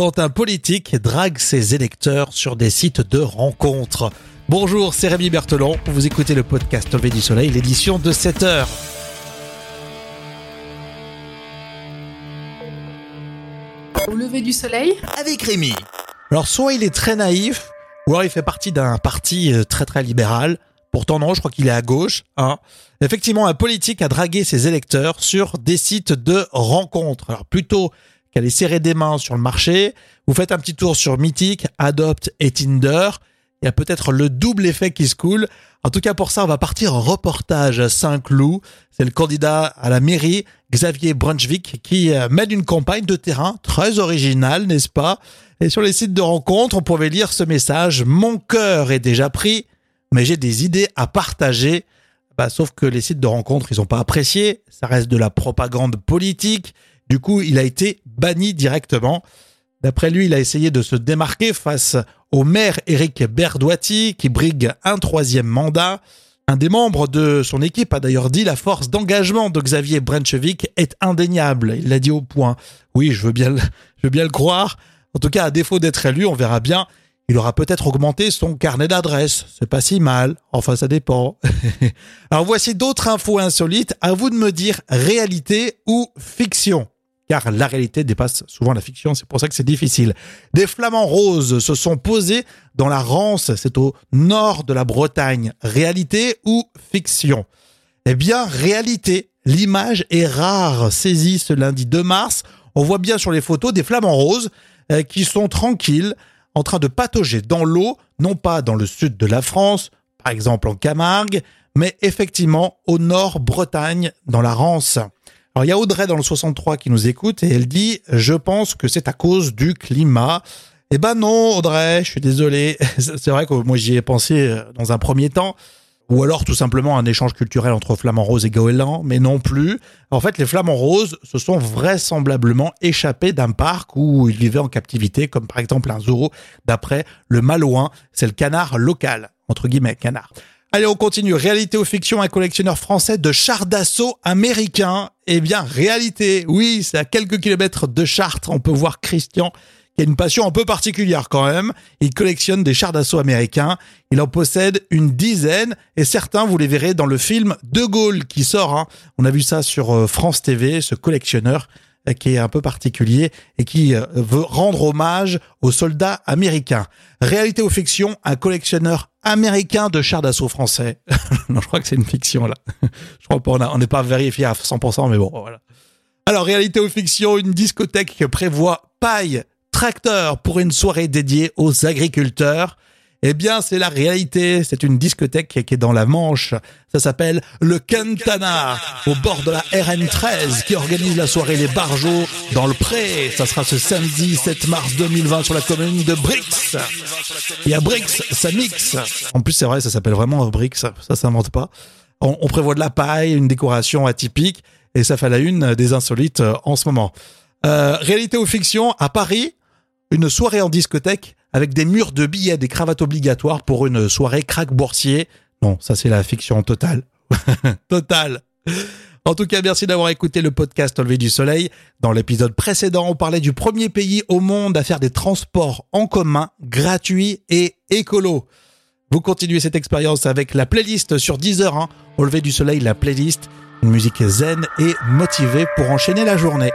quand un politique drague ses électeurs sur des sites de rencontres. Bonjour, c'est Rémi Berthelon. Vous écoutez le podcast Levé du Soleil, l'édition de 7 heures. Au lever du soleil Avec Rémi. Alors, soit il est très naïf, ou alors il fait partie d'un parti euh, très très libéral. Pourtant non, je crois qu'il est à gauche. Hein. Effectivement, un politique a dragué ses électeurs sur des sites de rencontres. Alors plutôt qu'aller serrer des mains sur le marché, vous faites un petit tour sur Mythic, Adopt et Tinder. Il y a peut-être le double effet qui se coule. En tout cas, pour ça, on va partir en reportage à Saint-Cloud. C'est le candidat à la mairie, Xavier Brunswick, qui euh, mène une campagne de terrain très originale, n'est-ce pas? Et sur les sites de rencontres, on pouvait lire ce message. Mon cœur est déjà pris, mais j'ai des idées à partager. Bah, sauf que les sites de rencontres, ils n'ont pas apprécié. Ça reste de la propagande politique. Du coup, il a été banni directement. D'après lui, il a essayé de se démarquer face au maire Éric Berdoati, qui brigue un troisième mandat. Un des membres de son équipe a d'ailleurs dit la force d'engagement de Xavier Brenchevik est indéniable. Il l'a dit au point. Oui, je veux bien, le, je veux bien le croire. En tout cas, à défaut d'être élu, on verra bien. Il aura peut-être augmenté son carnet d'adresses. C'est pas si mal. Enfin, ça dépend. Alors voici d'autres infos insolites. À vous de me dire réalité ou fiction car la réalité dépasse souvent la fiction, c'est pour ça que c'est difficile. Des flamants roses se sont posés dans la Rance, c'est au nord de la Bretagne. Réalité ou fiction? Eh bien, réalité. L'image est rare, saisie ce lundi 2 mars. On voit bien sur les photos des flamants roses euh, qui sont tranquilles, en train de patauger dans l'eau, non pas dans le sud de la France, par exemple en Camargue, mais effectivement au nord Bretagne, dans la Rance. Alors il y a Audrey dans le 63 qui nous écoute et elle dit je pense que c'est à cause du climat. Eh ben non Audrey, je suis désolé. C'est vrai que moi j'y ai pensé euh, dans un premier temps. Ou alors tout simplement un échange culturel entre Flamand Rose et Goéland, mais non plus. En fait, les Flamands Roses se sont vraisemblablement échappés d'un parc où ils vivaient en captivité, comme par exemple un zoo, d'après le Malouin, c'est le canard local, entre guillemets, canard. Allez, on continue. Réalité ou fiction, un collectionneur français de chars d'assaut américains. Eh bien, réalité. Oui, c'est à quelques kilomètres de Chartres. On peut voir Christian qui a une passion un peu particulière quand même. Il collectionne des chars d'assaut américains. Il en possède une dizaine et certains, vous les verrez dans le film De Gaulle qui sort. Hein. On a vu ça sur euh, France TV, ce collectionneur qui est un peu particulier et qui euh, veut rendre hommage aux soldats américains. Réalité ou fiction, un collectionneur américain de chars d'assaut français. non, je crois que c'est une fiction là. je crois pas, on n'est pas vérifié à 100%, mais bon, voilà. Alors, réalité ou fiction, une discothèque prévoit paille, tracteur pour une soirée dédiée aux agriculteurs. Eh bien, c'est la réalité. C'est une discothèque qui est dans la Manche. Ça s'appelle le Quintana, au bord de la RN13, qui organise la soirée Les Barjots dans le Pré. Ça sera ce samedi 7 mars 2020 sur la commune de Brix. Et à Brix, ça mixe. En plus, c'est vrai, ça s'appelle vraiment Brix. Ça, ça s'invente pas. On, on prévoit de la paille, une décoration atypique, et ça fait la une des insolites euh, en ce moment. Euh, réalité ou fiction, à Paris, une soirée en discothèque avec des murs de billets, des cravates obligatoires pour une soirée crack boursier. Non, ça c'est la fiction totale. totale. En tout cas, merci d'avoir écouté le podcast Levé du Soleil. Dans l'épisode précédent, on parlait du premier pays au monde à faire des transports en commun gratuits et écolos. Vous continuez cette expérience avec la playlist sur 10 heures. Hein. Au du soleil, la playlist, une musique zen et motivée pour enchaîner la journée.